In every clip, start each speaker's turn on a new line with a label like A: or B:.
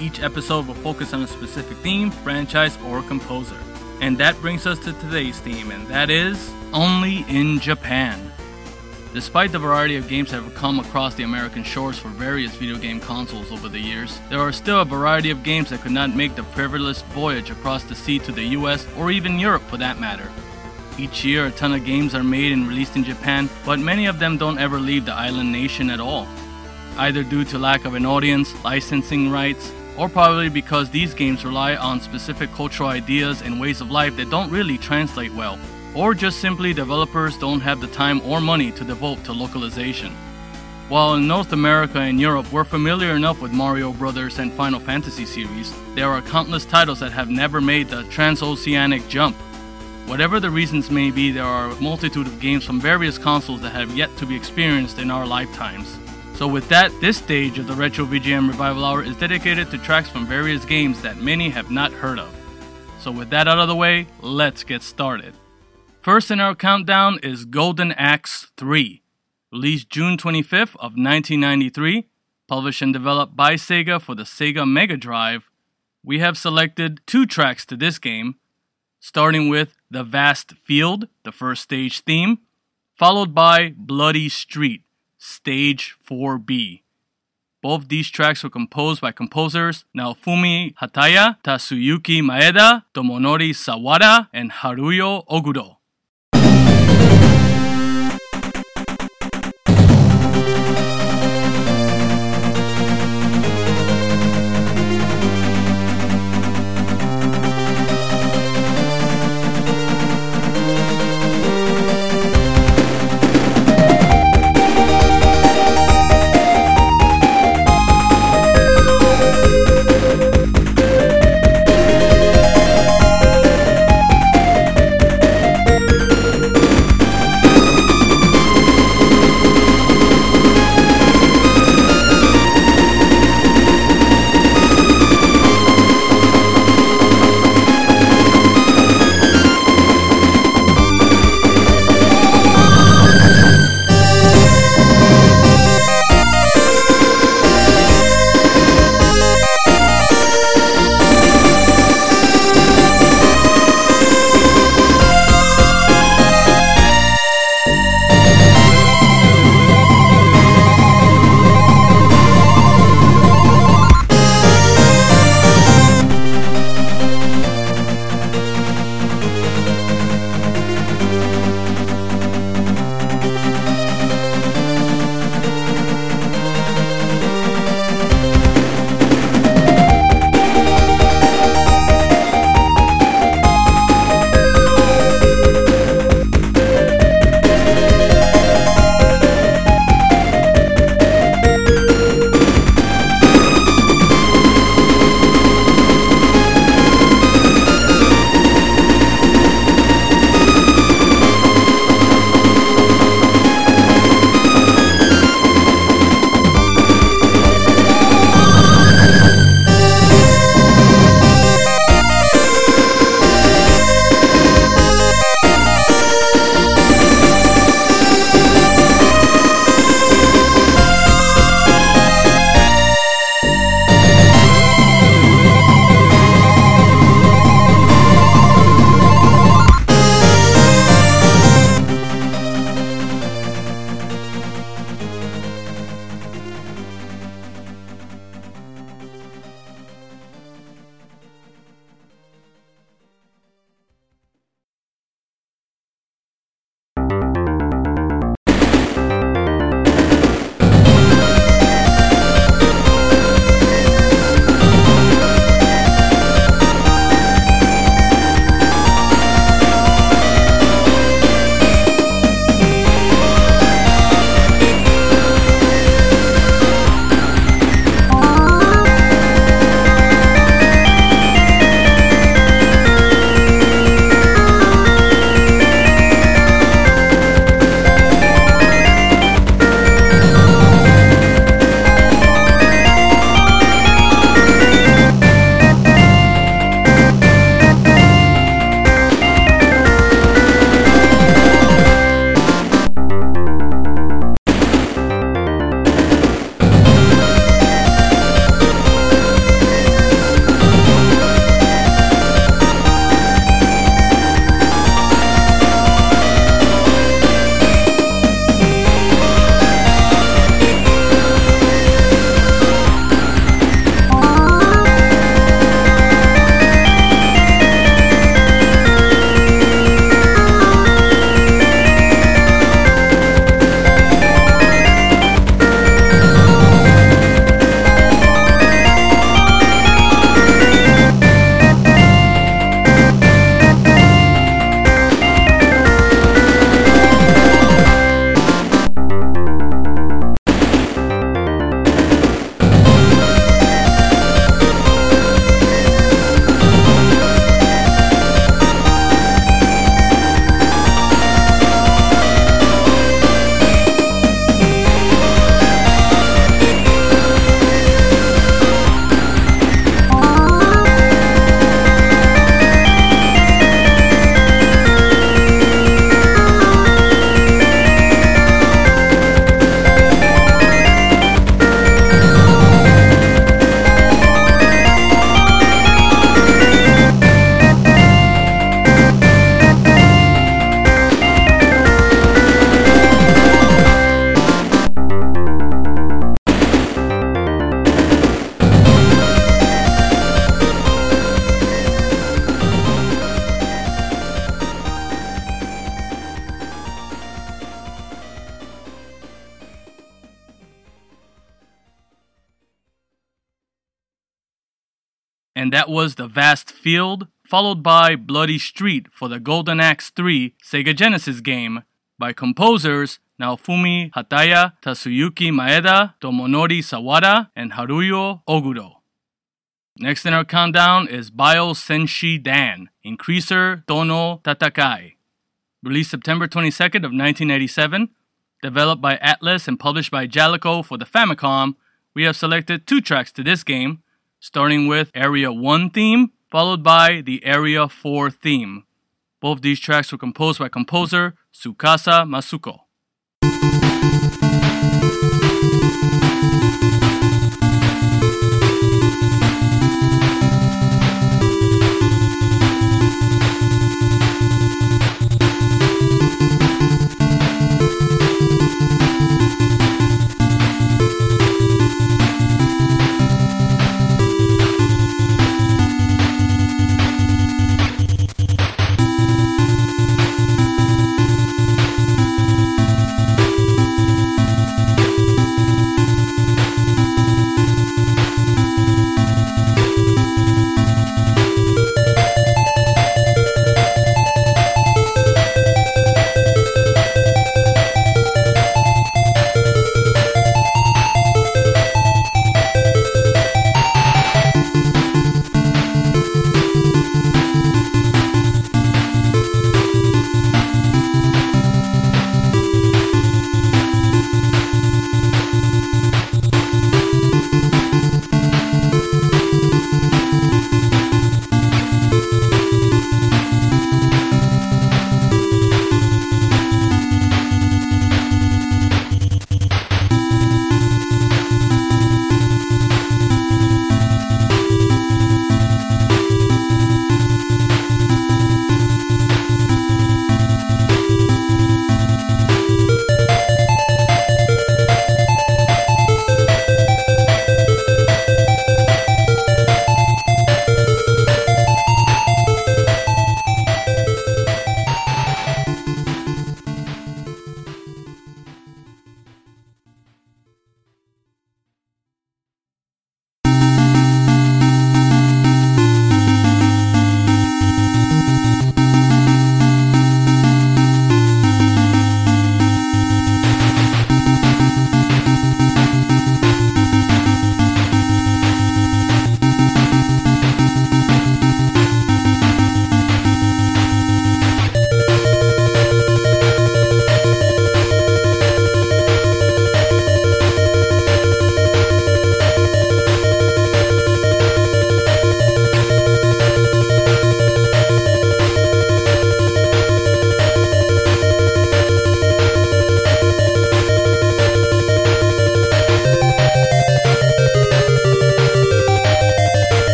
A: Each episode will focus on a specific theme, franchise, or composer. And that brings us to today's theme, and that is Only in Japan. Despite the variety of games that have come across the American shores for various video game consoles over the years, there are still a variety of games that could not make the perilous voyage across the sea to the US or even Europe for that matter. Each year, a ton of games are made and released in Japan, but many of them don't ever leave the island nation at all. Either due to lack of an audience, licensing rights, or probably because these games rely on specific cultural ideas and ways of life that don't really translate well, or just simply developers don't have the time or money to devote to localization. While in North America and Europe we're familiar enough with Mario Brothers and Final Fantasy series, there are countless titles that have never made the transoceanic jump. Whatever the reasons may be, there are a multitude of games from various consoles that have yet to be experienced in our lifetimes. So, with that, this stage of the Retro VGM Revival Hour is dedicated to tracks from various games that many have not heard of. So, with that out of the way, let's get started. First in our countdown is Golden Axe 3, released June 25th of 1993, published and developed by Sega for the Sega Mega Drive. We have selected two tracks to this game, starting with The Vast Field, the first stage theme, followed by Bloody Street, Stage 4B. Both these tracks were composed by composers Naofumi Hataya, Tatsuyuki Maeda, Tomonori Sawada, and Haruyo Oguro. That was The Vast Field, followed by Bloody Street for the Golden Axe 3 Sega Genesis game by composers Naofumi Hataya, Tatsuyuki Maeda, Tomonori Sawada, and Haruyo Oguro. Next in our countdown is Bio Senshi Dan, Increaser Tono Tatakai. Released September 22nd of 1987, developed by Atlus and published by Jaleco for the Famicom, we have selected two tracks to this game, starting with Area 1 theme, followed by the Area 4 theme. Both these tracks were composed by composer Tsukasa Masuko.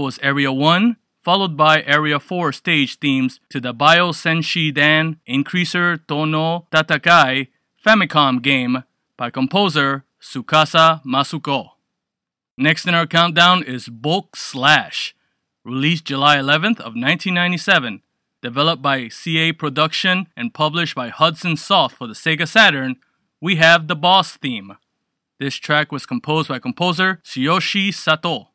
A: That was Area 1, followed by Area 4 stage themes to the Bio Senshi Dan Increaser Tono Tatakai Famicom game by composer Tsukasa Masuko. Next in our countdown is Bulk Slash, released July 11th of 1997, developed by CA Production and published by Hudson Soft for the Sega Saturn. We have the boss theme. This track was composed by composer Tsuyoshi Sato.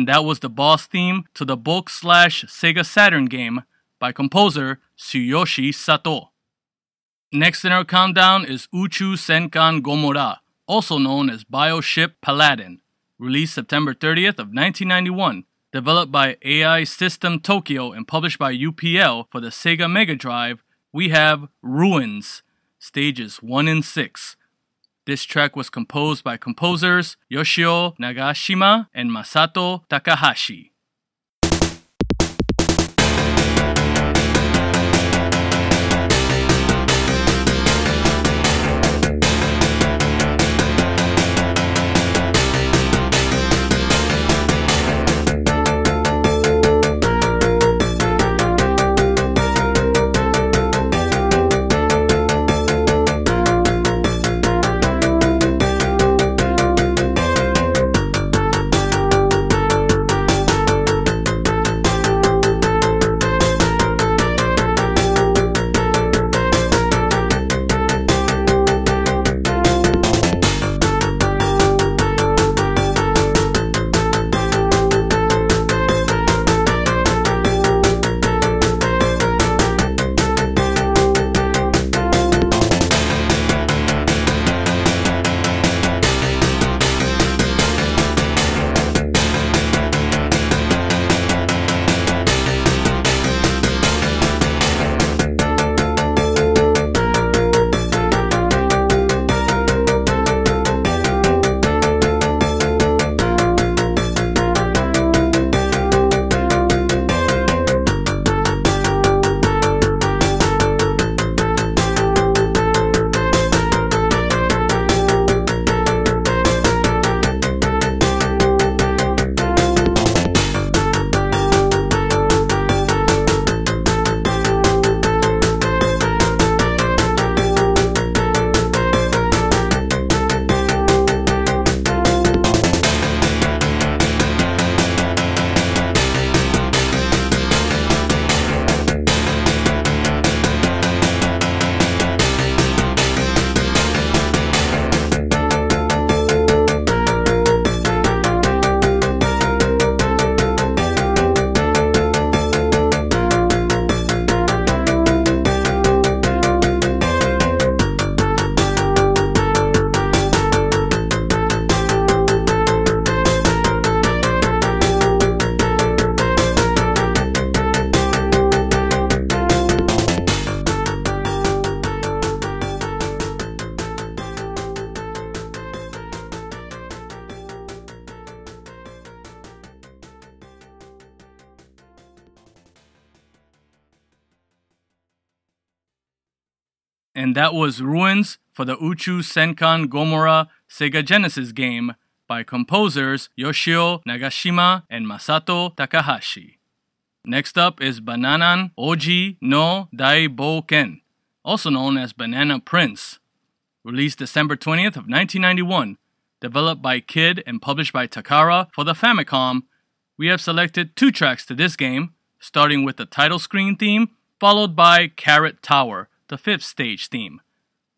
A: And that was the boss theme to the Bulk slash Sega Saturn game by composer Tsuyoshi Sato. Next in our countdown is Uchu Senkan Gomora, also known as Bioship Paladin, released September 30th of 1991, developed by AI System Tokyo and published by UPL for the Sega Mega Drive. We have Ruins, stages 1 and 6, this track was composed by composers Yoshio Nagashima and Masato Takahashi. And that was Ruins for the Uchu Senkan Gomora Sega Genesis game by composers Yoshio Nagashima and Masato Takahashi. Next up is Bananan Oji no Dai Ken, also known as Banana Prince. Released December 20th of 1991, developed by Kid and published by Takara for the Famicom, we have selected two tracks to this game, starting with the title screen theme, followed by Carrot Tower, the fifth stage theme.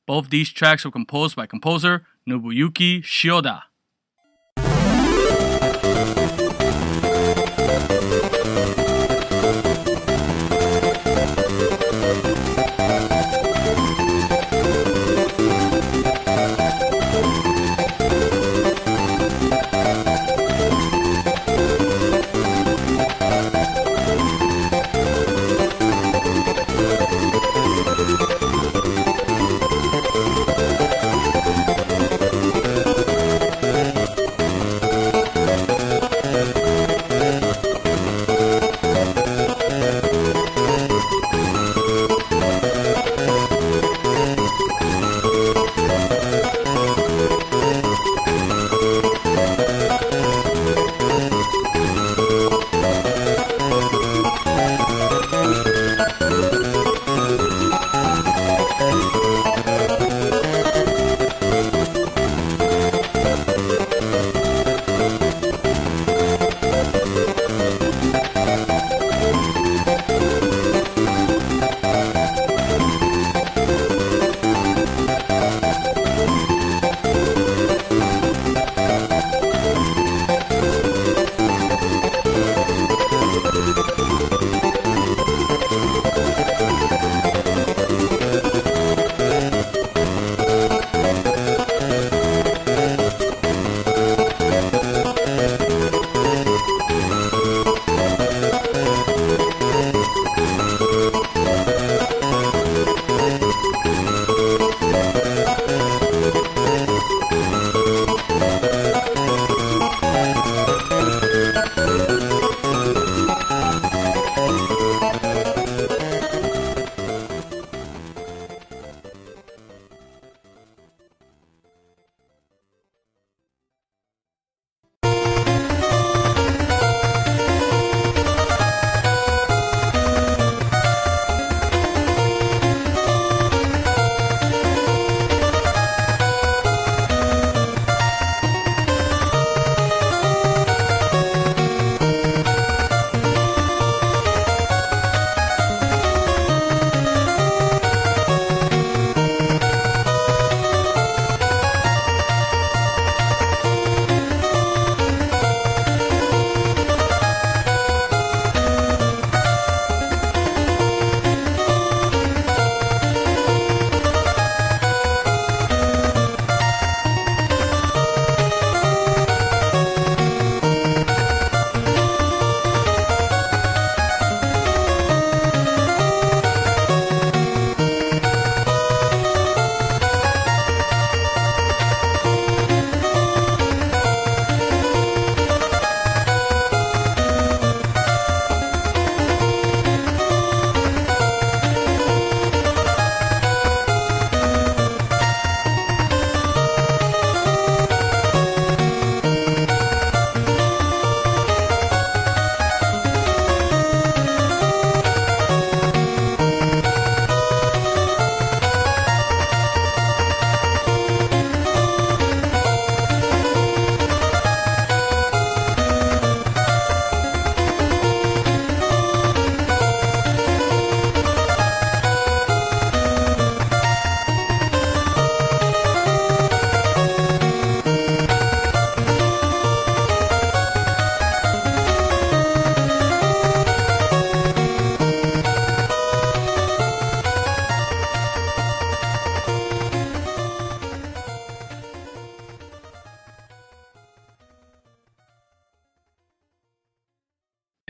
A: Both these tracks were composed by composer Nobuyuki Shioda.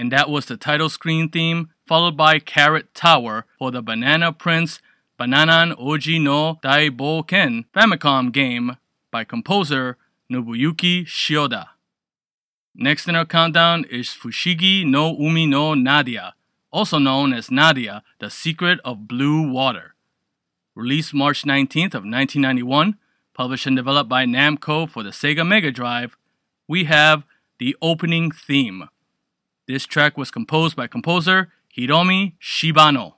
A: And that was the title screen theme, followed by Carrot Tower for the Banana Prince Bananan Oji no Dai Ken Famicom game by composer Nobuyuki Shioda. Next in our countdown is Fushigi no Umi no Nadia, also known as Nadia, the Secret of Blue Water. Released March 19th of 1991, published and developed by Namco for the Sega Mega Drive, we have the opening theme. This track was composed by composer Hiromi Shibano.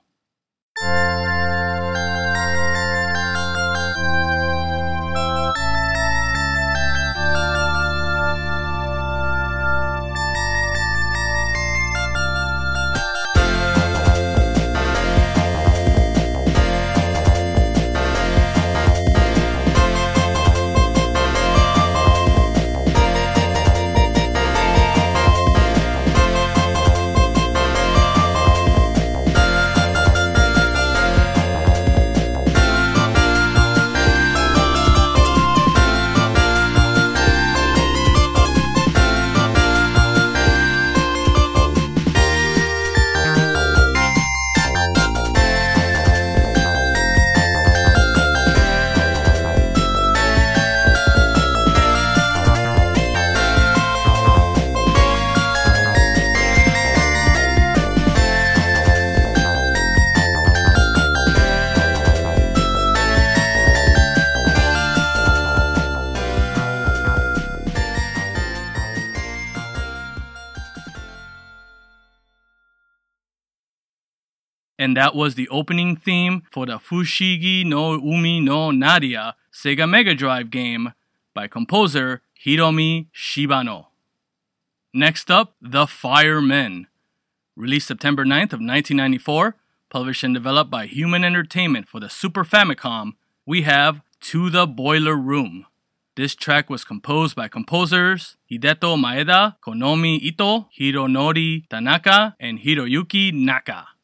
A: And that was the opening theme for the Fushigi no Umi no Nadia Sega Mega Drive game by composer Hiromi Shibano. Next up, The Firemen. Released September 9th of 1994, published and developed by Human Entertainment for the Super Famicom, we have To the Boiler Room. This track was composed by composers Hideto Maeda, Konomi Ito, Hironori Tanaka, and Hiroyuki Naka.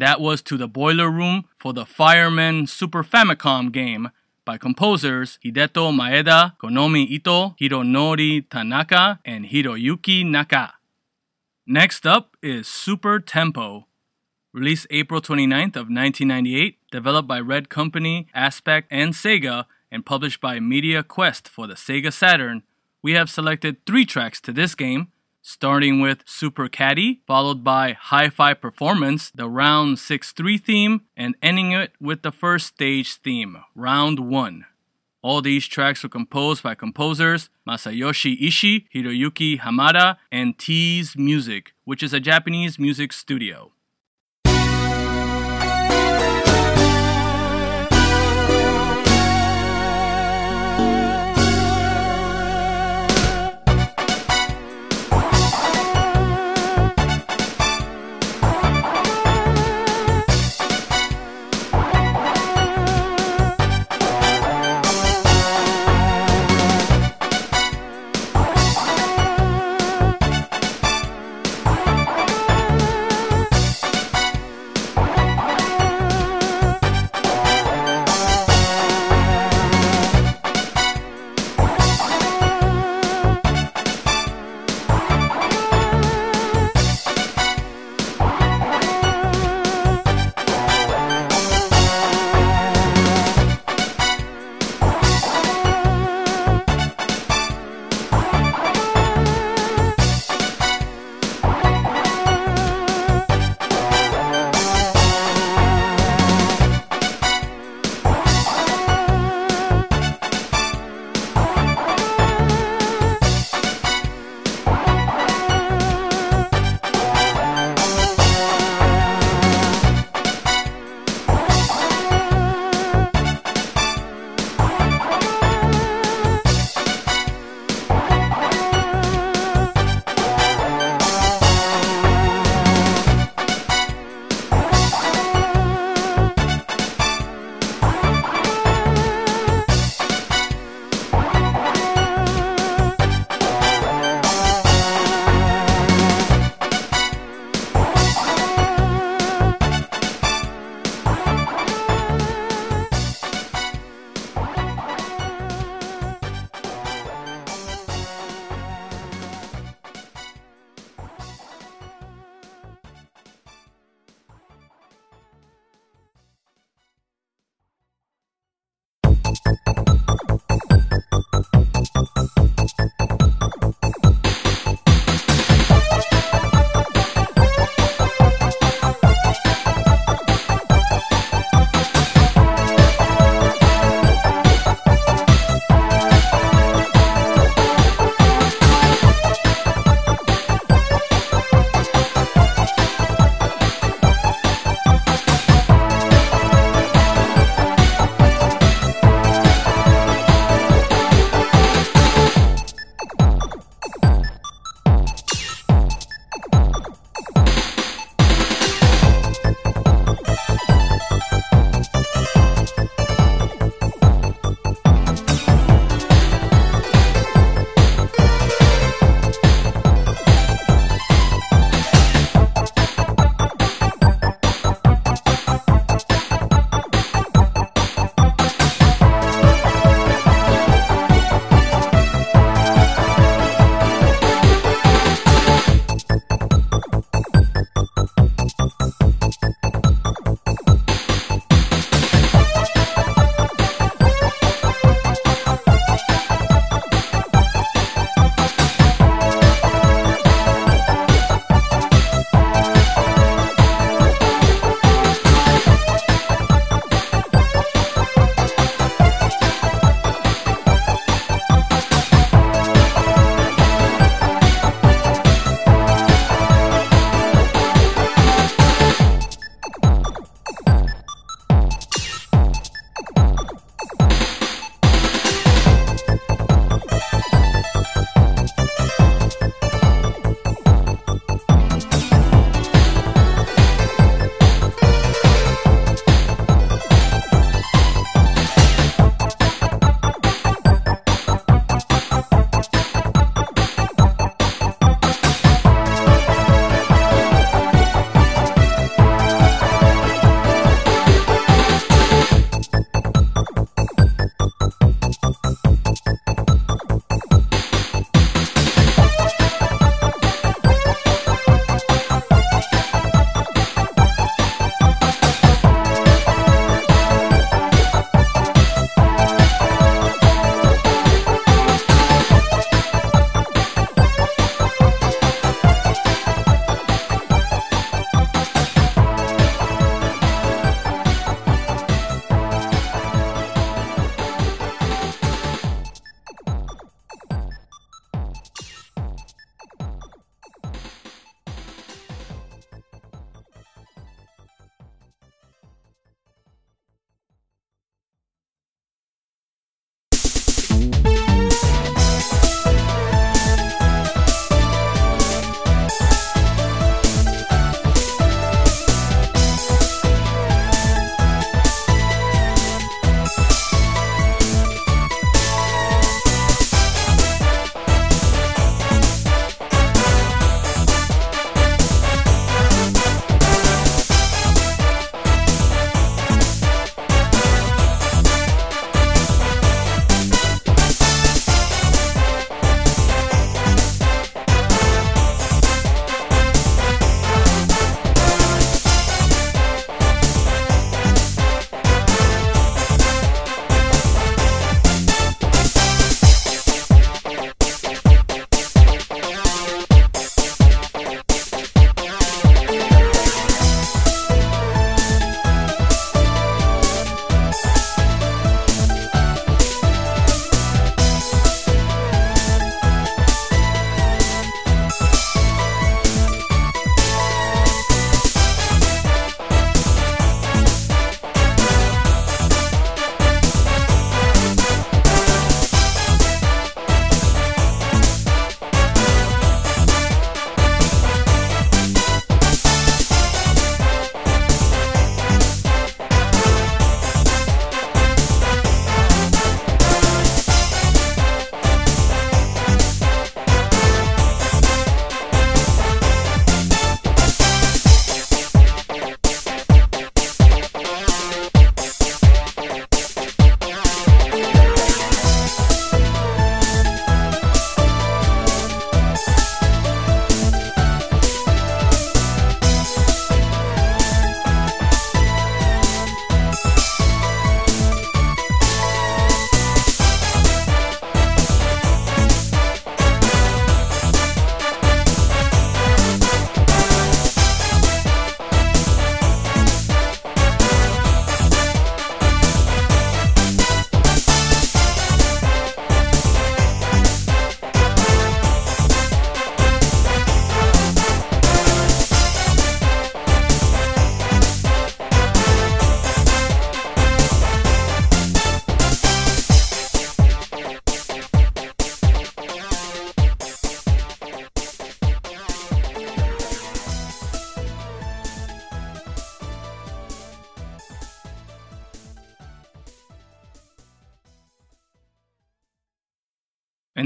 A: And that was to the Boiler Room for the Firemen Super Famicom game by composers Hideto Maeda, Konomi Ito, Hironori Tanaka, and Hiroyuki Naka. Next up is Super Tempo. Released April 29th of 1998, developed by Red Company, Aspect, and Sega, and published by Media Quest for the Sega Saturn, we have selected three tracks to this game, starting with Super Caddy, followed by Hi Fi Performance, the Round 6 3 theme, and ending it with the first stage theme, Round 1. All these tracks were composed by composers Masayoshi Ishii, Hiroyuki Hamada, and T's Music, which is a Japanese music studio.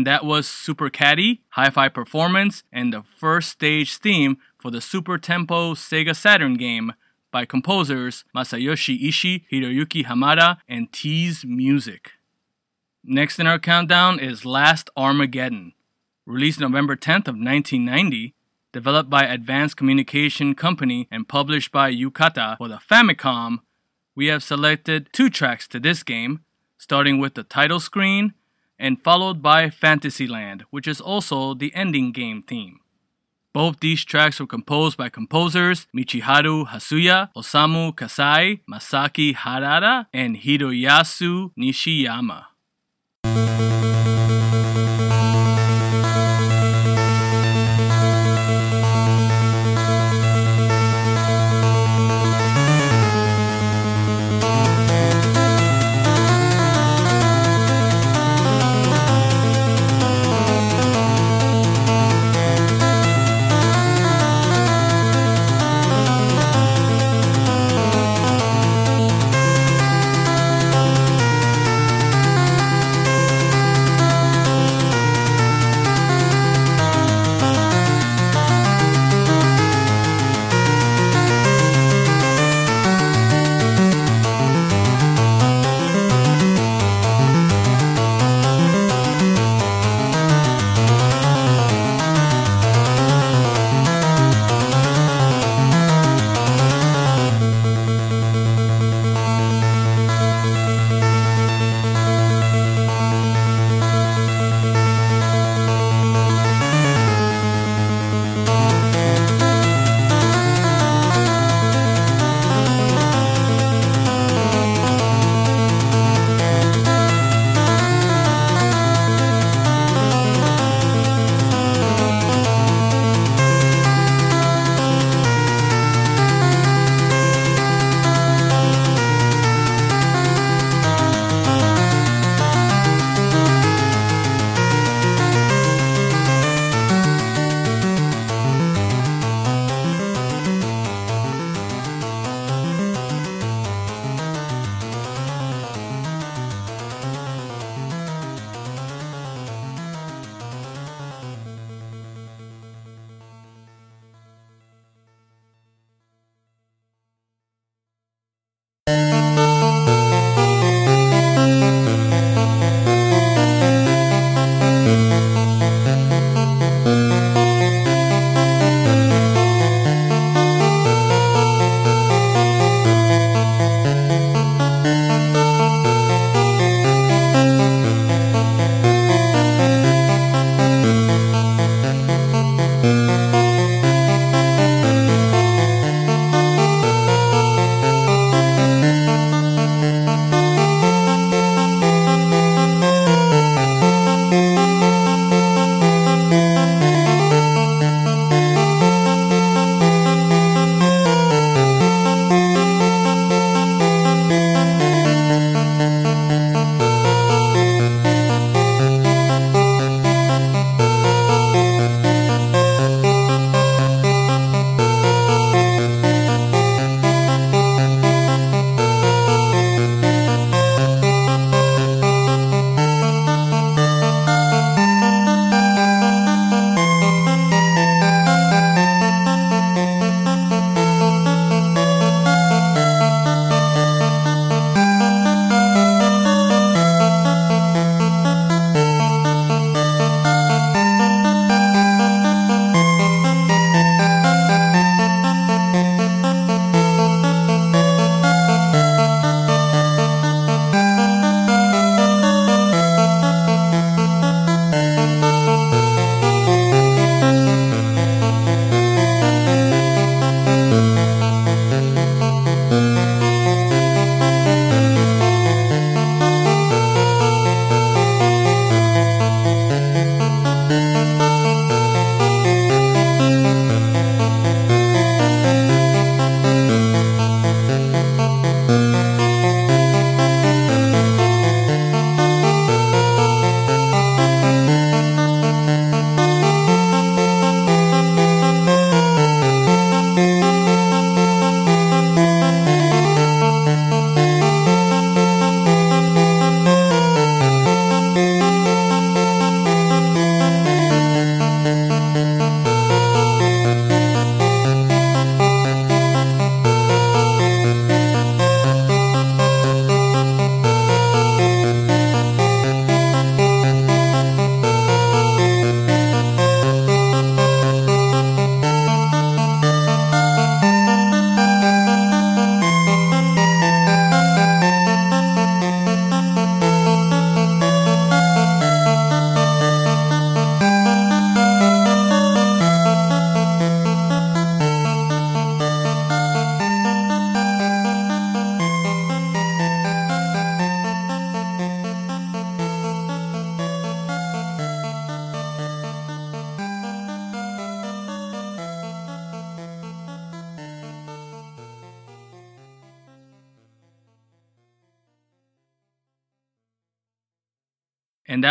A: And that was Super Caddy, Hi Fi Performance, and the first stage theme for the Super Tempo Sega Saturn game by composers Masayoshi Ishii, Hiroyuki Hamada, and T's Music. Next in our countdown is Last Armageddon. Released November 10th of 1990, developed by Advanced Communication Company and published by Yukata for the Famicom, we have selected two tracks to this game, starting with the title screen and followed by Fantasyland, which is also the ending game theme. Both these tracks were composed by composers Michiharu Hasuya, Osamu Kasai, Masaki Harada, and Hiroyasu Nishiyama.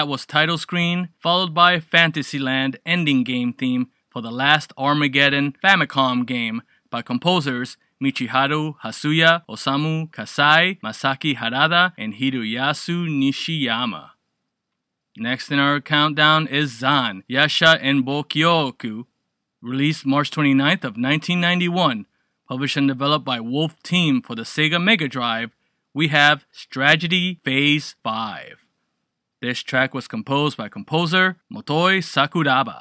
A: That was title screen, followed by Fantasyland ending game theme for the last Armageddon Famicom game by composers Michiharu Hasuya, Osamu Kasai, Masaki Harada, and Hiroyasu Nishiyama. Next in our countdown is Zan, Yasha Enbukyoku, released March 29th of 1991, published and developed by Wolf Team for the Sega Mega Drive. We have Strategy Phase 5. This track was composed by composer Motoi Sakuraba.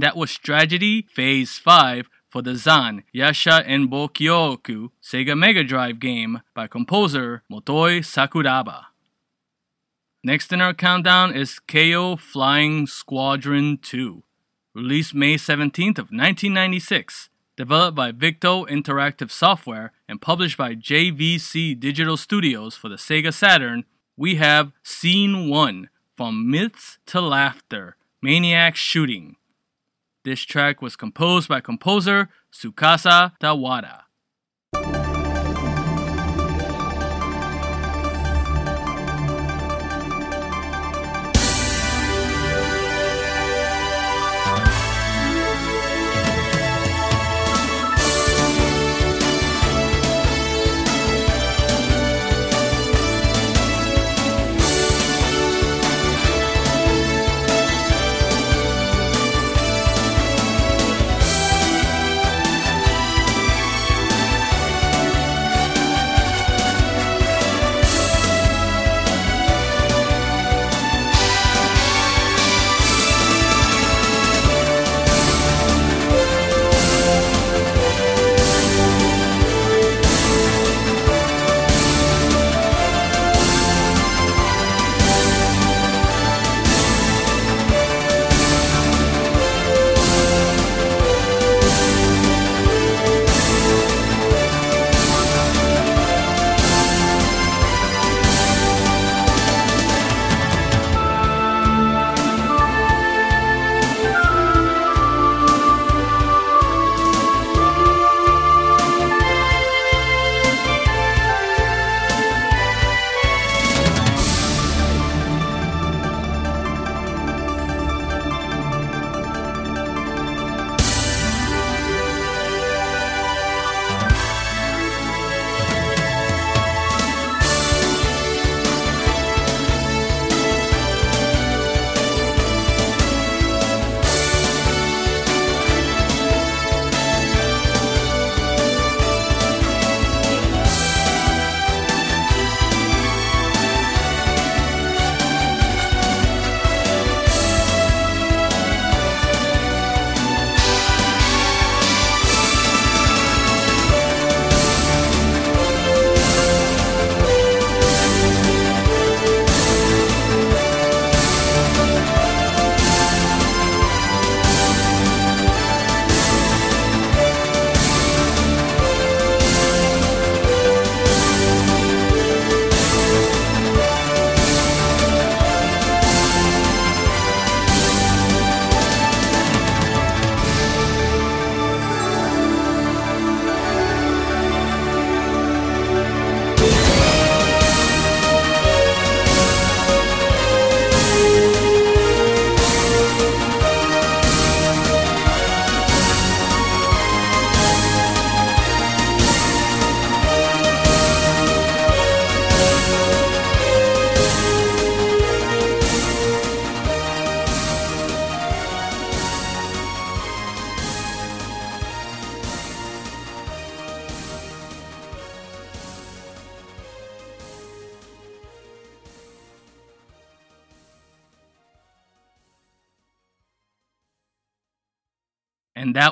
A: And that was Strategy Phase 5 for the Zan Yasha Enbukyoku Sega Mega Drive game by composer Motoi Sakuraba. Next in our countdown is Keio Flying Squadron 2, released May 17th of 1996, developed by Victor Interactive Software and published by JVC Digital Studios for the Sega Saturn. We have Scene 1 from Myths to Laughter, Maniac Shooting this track was composed by composer Tsukasa Tawada.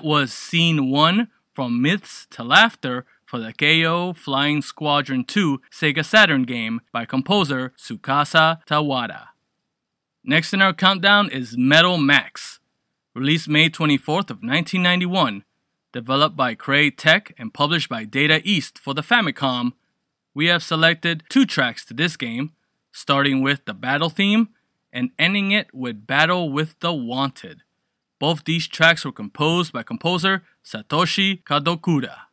A: Was Scene 1 from Myths to Laughter for the Keio Flying Squadron 2 Sega Saturn game by composer Tsukasa Tawada. Next in our countdown is Metal Max, released May 24th of 1991, developed by Crea-Tech and published by Data East for the Famicom. We have selected two tracks to this game, starting with the battle theme and ending it with Battle with the Wanted. Both these tracks were composed by composer Satoshi Kadokura.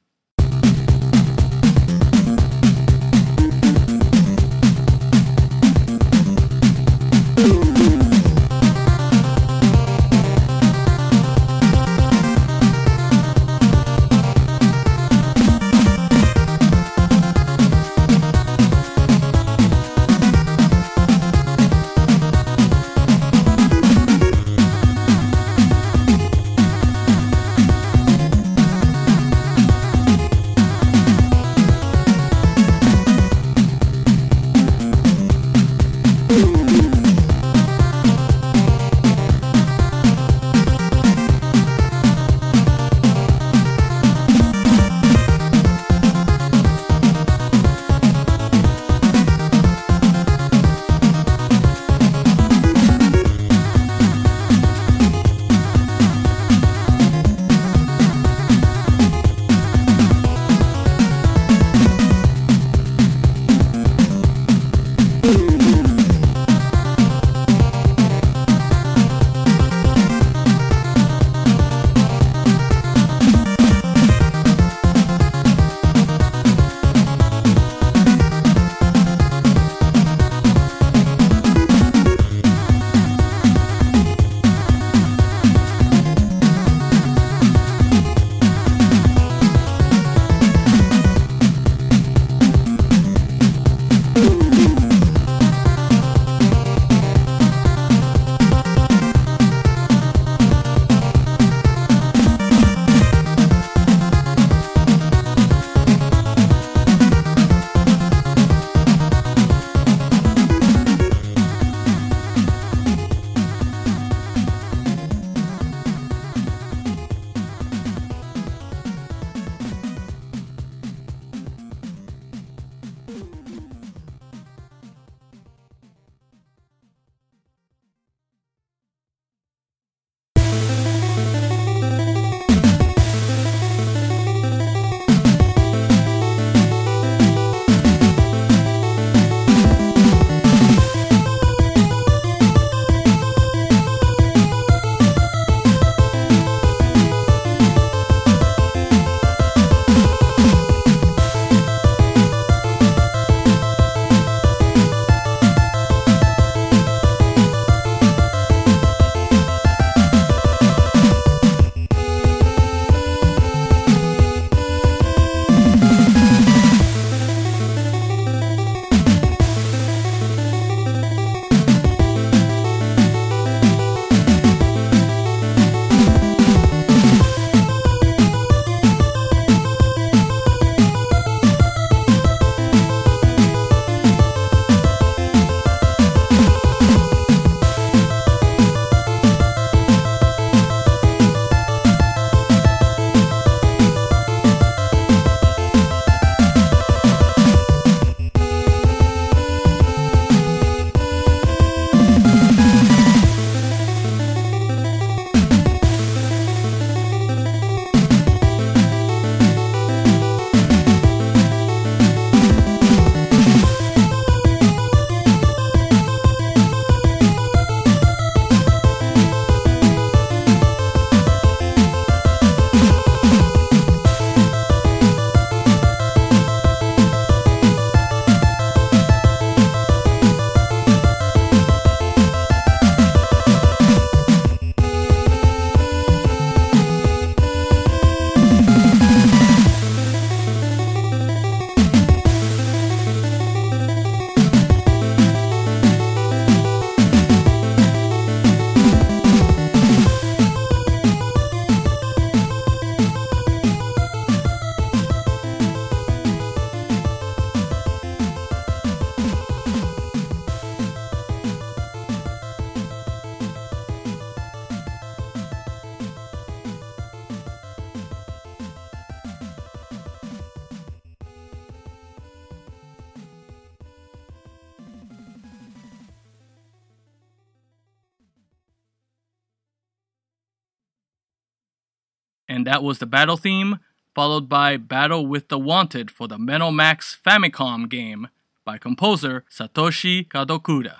A: That was the battle theme, followed by Battle with the Wanted for the Metal Max Famicom game by composer Satoshi Kadokura.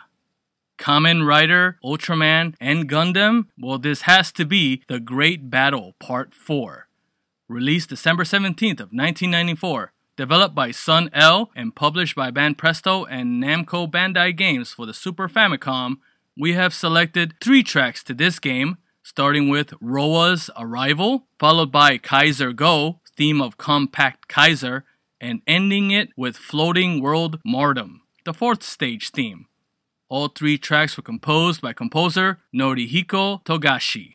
A: Kamen Rider, Ultraman, and Gundam? Well, this has to be The Great Battle Part 4. Released December 17th of 1994, developed by Sun L and published by Banpresto and Namco Bandai Games for the Super Famicom, we have selected three tracks to this game, starting with Roa's Arrival, followed by Kaiser Go, theme of Compact Kaiser, and ending it with Floating World Mardum, the fourth stage theme. All three tracks were composed by composer Norihiko Togashi.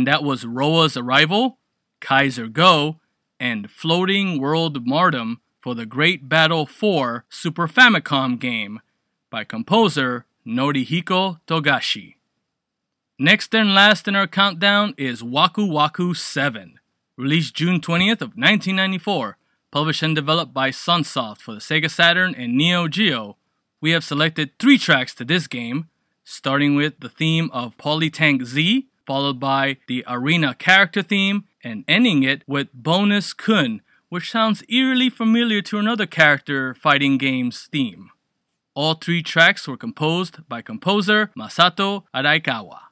A: And that was Roa's Arrival, Kaiser Go, and Floating World Mardum for the Great Battle 4 Super Famicom game by composer Norihiko Togashi. Next and last in our countdown is Waku Waku 7, released June 20th of 1994, published and developed by Sunsoft for the Sega Saturn and Neo Geo. We have selected three tracks to this game, starting with the theme of Politank Z, followed by the Arina character theme, and ending it with Bonus Kun, which sounds eerily familiar to another character fighting game's theme. All three tracks were composed by composer Masato Araikawa.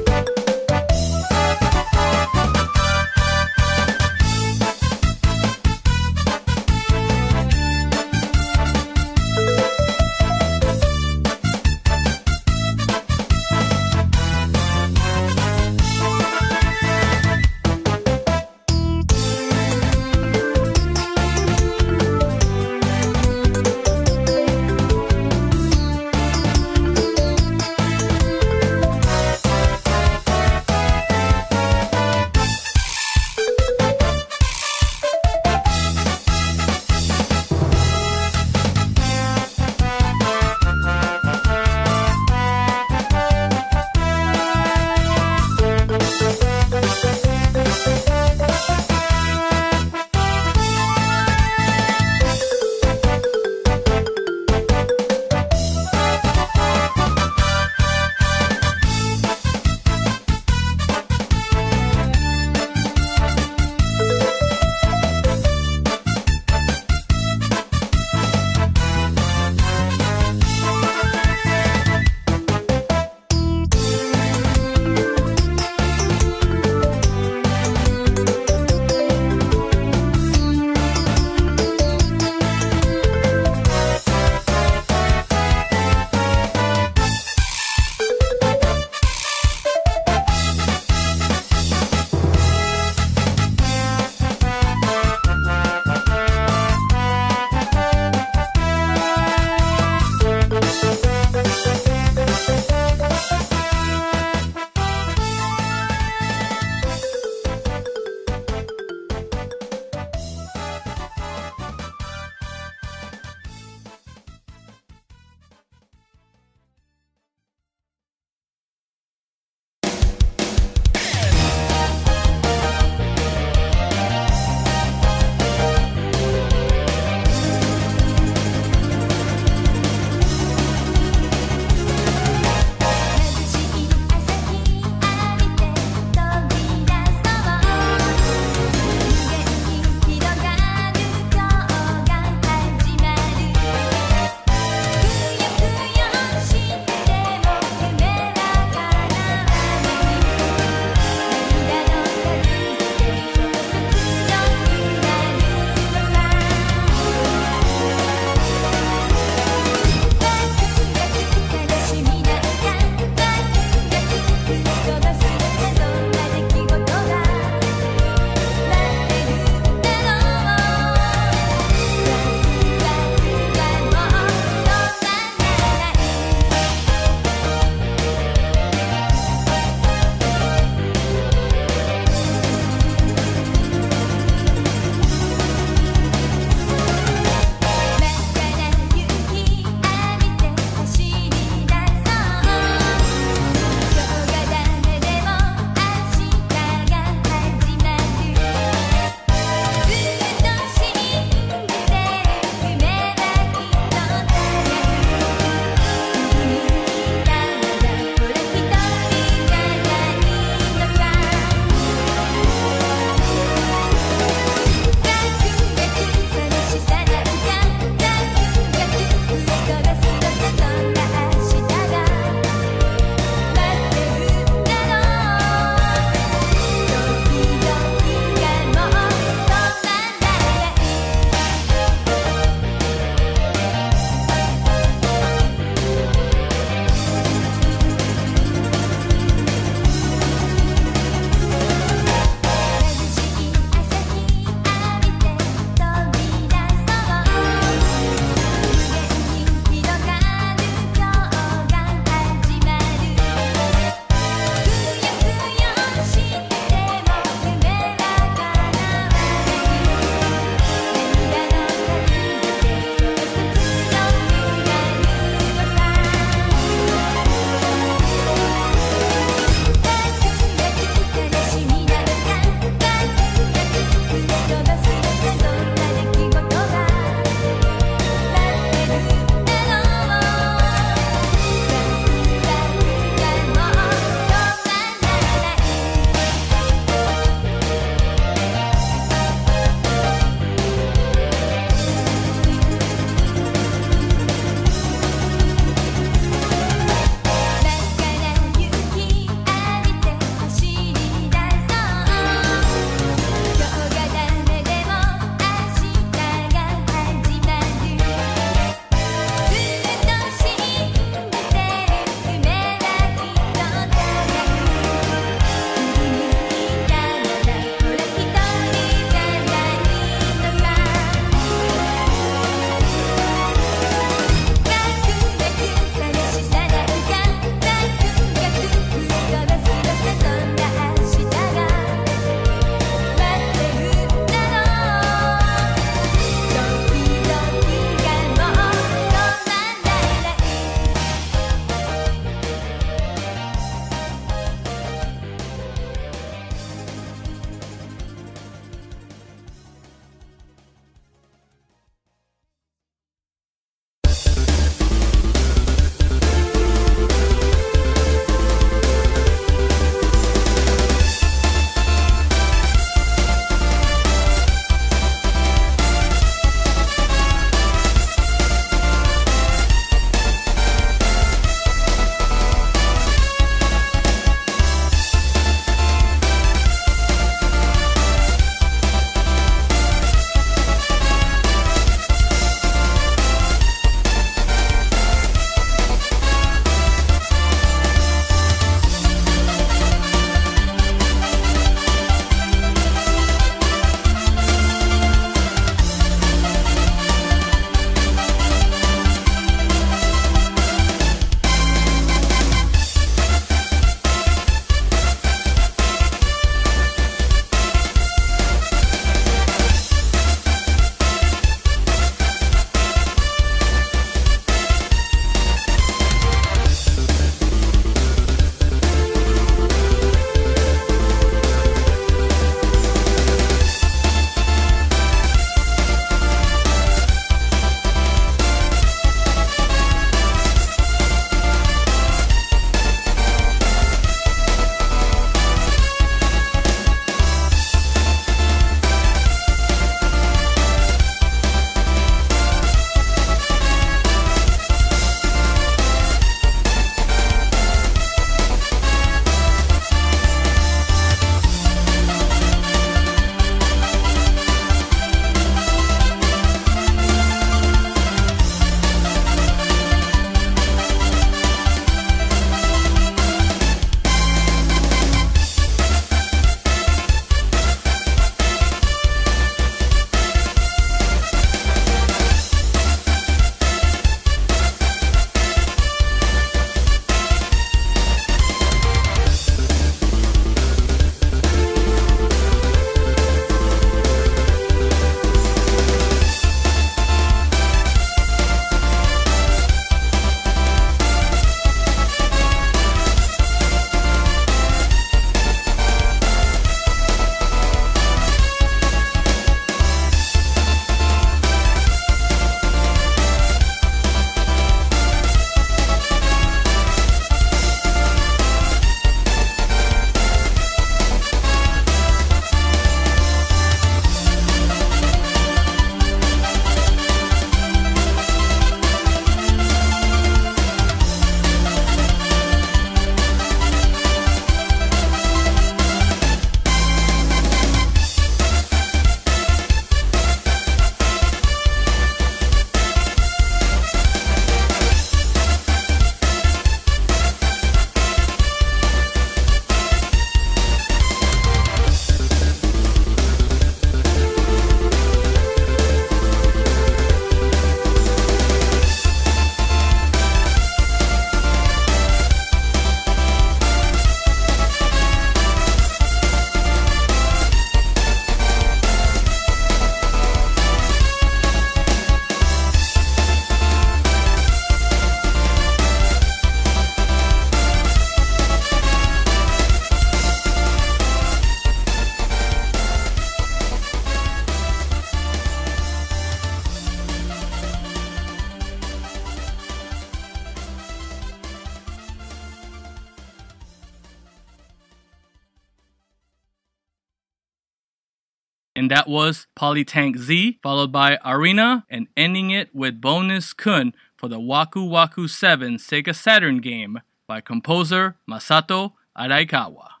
A: That was Politank Z, followed by Arina, and ending it with Bonus Kun for the Waku Waku 7 Sega Saturn game by composer Masato Araikawa.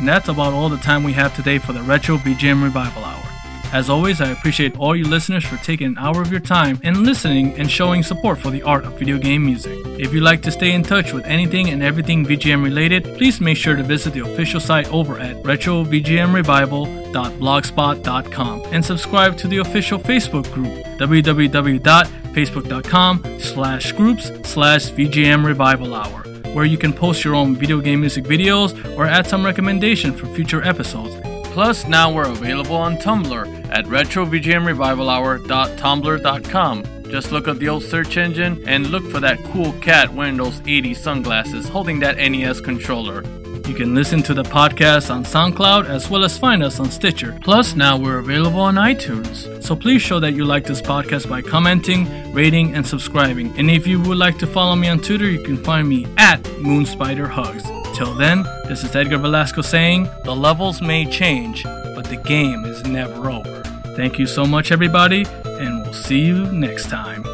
A: And that's about all the time we have today for the Retro BGM Revival Hour. As always, I appreciate all you listeners for taking an hour of your time and listening and showing support for the art of video game music. If you'd like to stay in touch with anything and everything VGM related, please make sure to visit the official site over at retrovgmrevival.blogspot.com and subscribe to the official Facebook group www.facebook.com slash groups slash VGM Revival Hour where you can post your own video game music videos or add some recommendation for future episodes. Plus, now we're available on Tumblr at retrovgmrevivalhour.tumblr.com. Just look up the old search engine and look for that cool cat wearing those 80s sunglasses holding that NES controller. You can listen to the podcast on SoundCloud as well as find us on Stitcher. Plus, now we're available on iTunes. So please show that you like this podcast by commenting, rating, and subscribing. And if you would like to follow me on Twitter, you can find me at MoonSpiderHugs. Till then, this is Edgar Velasco saying, the levels may change, but the game is never over. Thank you so much, everybody, and we'll see you next time.